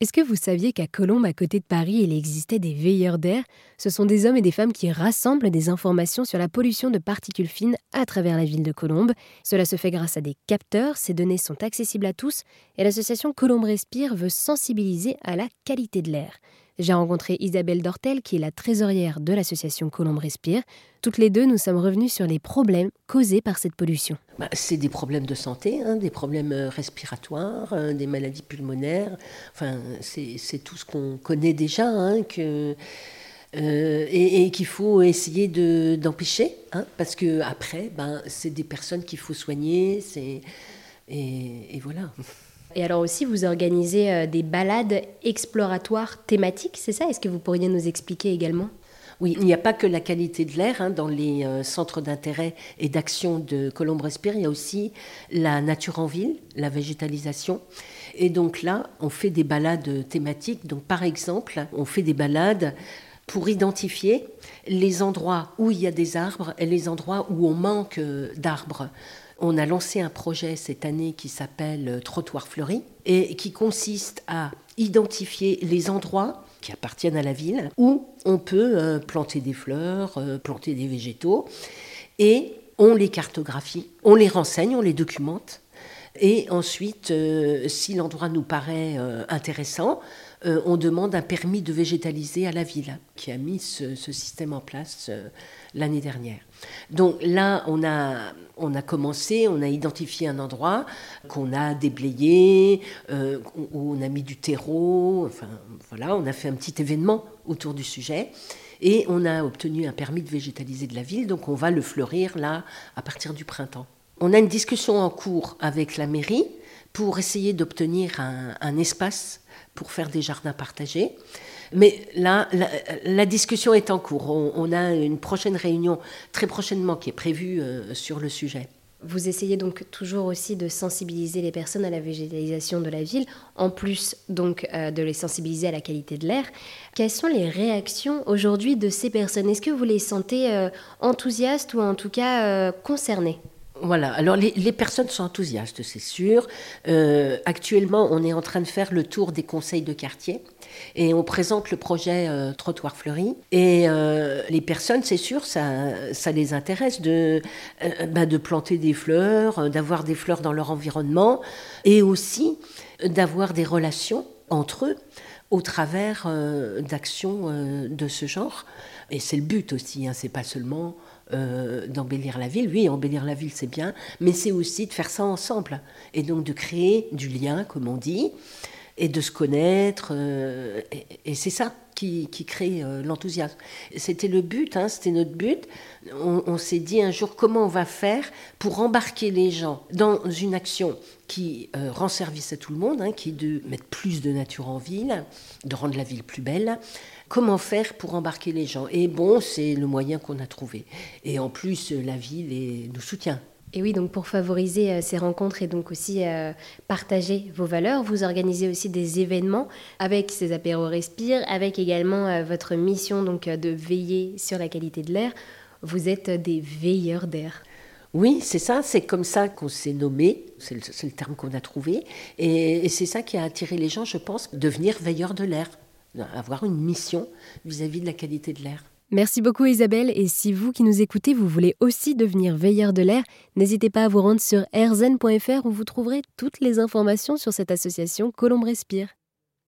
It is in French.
Est-ce que vous saviez qu'à Colombes, à côté de Paris, il existait des veilleurs d'air? Ce sont des hommes et des femmes qui rassemblent des informations sur la pollution de particules fines à travers la ville de Colombes. Cela se fait grâce à des capteurs, ces données sont accessibles à tous et l'association Colombes Respire veut sensibiliser à la qualité de l'air. J'ai rencontré Isabelle Dortel, qui est la trésorière de l'association Colombe Respire. Toutes les deux, nous sommes revenus sur les problèmes causés par cette pollution. Bah, c'est des problèmes de santé, hein, des problèmes euh, respiratoires, euh, des maladies pulmonaires. Enfin, c'est tout ce qu'on connaît déjà, hein, que, euh, et, qu'il faut essayer d'empêcher, hein, parce que après, ben, c'est des personnes qu'il faut soigner, et, et voilà. Et alors aussi, vous organisez euh, des balades exploratoires thématiques, c'est ça? Est-ce que vous pourriez nous expliquer également? Oui, il n'y a pas que la qualité de l'air hein, dans les euh, centres d'intérêt et d'action de Colombe Respire, il y a aussi la nature en ville, la végétalisation. Et donc là, on fait des balades thématiques. Donc par exemple, on fait des balades pour identifier les endroits où il y a des arbres et les endroits où on manque euh, d'arbres. On a lancé un projet cette année qui s'appelle euh, Trottoir fleuri et qui consiste à identifier les endroits qui appartiennent à la ville où on peut euh, planter des fleurs, euh, planter des végétaux et on les cartographie, on les renseigne, on les documente et ensuite, si l'endroit nous paraît intéressant, on demande un permis de végétaliser à la ville qui a mis ce, ce système en place l'année dernière. Donc là, on a, on a commencé, on a identifié un endroit qu'on a déblayé, euh, où on a mis du terreau, enfin voilà, on a fait un petit événement autour du sujet. Et on a obtenu un permis de végétaliser de la ville, donc on va le fleurir là à partir du printemps. On a une discussion en cours avec la mairie pour essayer d'obtenir un, espace pour faire des jardins partagés. Mais là, la, discussion est en cours. On, a une prochaine réunion très prochainement qui est prévue euh, sur le sujet. Vous essayez donc toujours aussi de sensibiliser les personnes à la végétalisation de la ville, en plus donc euh, de les sensibiliser à la qualité de l'air. Quelles sont les réactions aujourd'hui de ces personnes? Est-ce que vous les sentez euh, enthousiastes ou en tout cas concernées? Voilà, alors les, personnes sont enthousiastes, c'est sûr. Euh, actuellement, on est en train de faire le tour des conseils de quartier et on présente le projet euh, Trottoir Fleuri. Et euh, les personnes, c'est sûr, ça, ça les intéresse de, bah, de planter des fleurs, d'avoir des fleurs dans leur environnement et aussi d'avoir des relations entre eux au travers d'actions de ce genre. Et c'est le but aussi, hein, c'est pas seulement euh, d'embellir la ville. Oui, embellir la ville, c'est bien, mais c'est aussi de faire ça ensemble. Et donc de créer du lien, comme on dit, et de se connaître. Euh, et, c'est ça qui, crée euh, l'enthousiasme. C'était le but, hein, c'était notre but. On, s'est dit un jour comment on va faire pour embarquer les gens dans une action qui rend service à tout le monde, hein, qui est de mettre plus de nature en ville, de rendre la ville plus belle, Comment faire pour embarquer les gens? Et bon, c'est le moyen qu'on a trouvé. Et en plus, la ville nous soutient. Et oui, donc pour favoriser euh, ces rencontres et donc aussi euh, partager vos valeurs, vous organisez aussi des événements avec ces apéros respire, avec également euh, votre mission donc de veiller sur la qualité de l'air. Vous êtes des veilleurs d'air. Oui, c'est ça, c'est comme ça qu'on s'est nommé, c'est le, terme qu'on a trouvé, et, et c'est ça qui a attiré les gens, je pense, devenir veilleurs de l'air avoir une mission vis-à-vis de la qualité de l'air. Merci beaucoup Isabelle et si vous qui nous écoutez, vous voulez aussi devenir veilleur de l'air, n'hésitez pas à vous rendre sur airzen.fr où vous trouverez toutes les informations sur cette association Colombe Respire.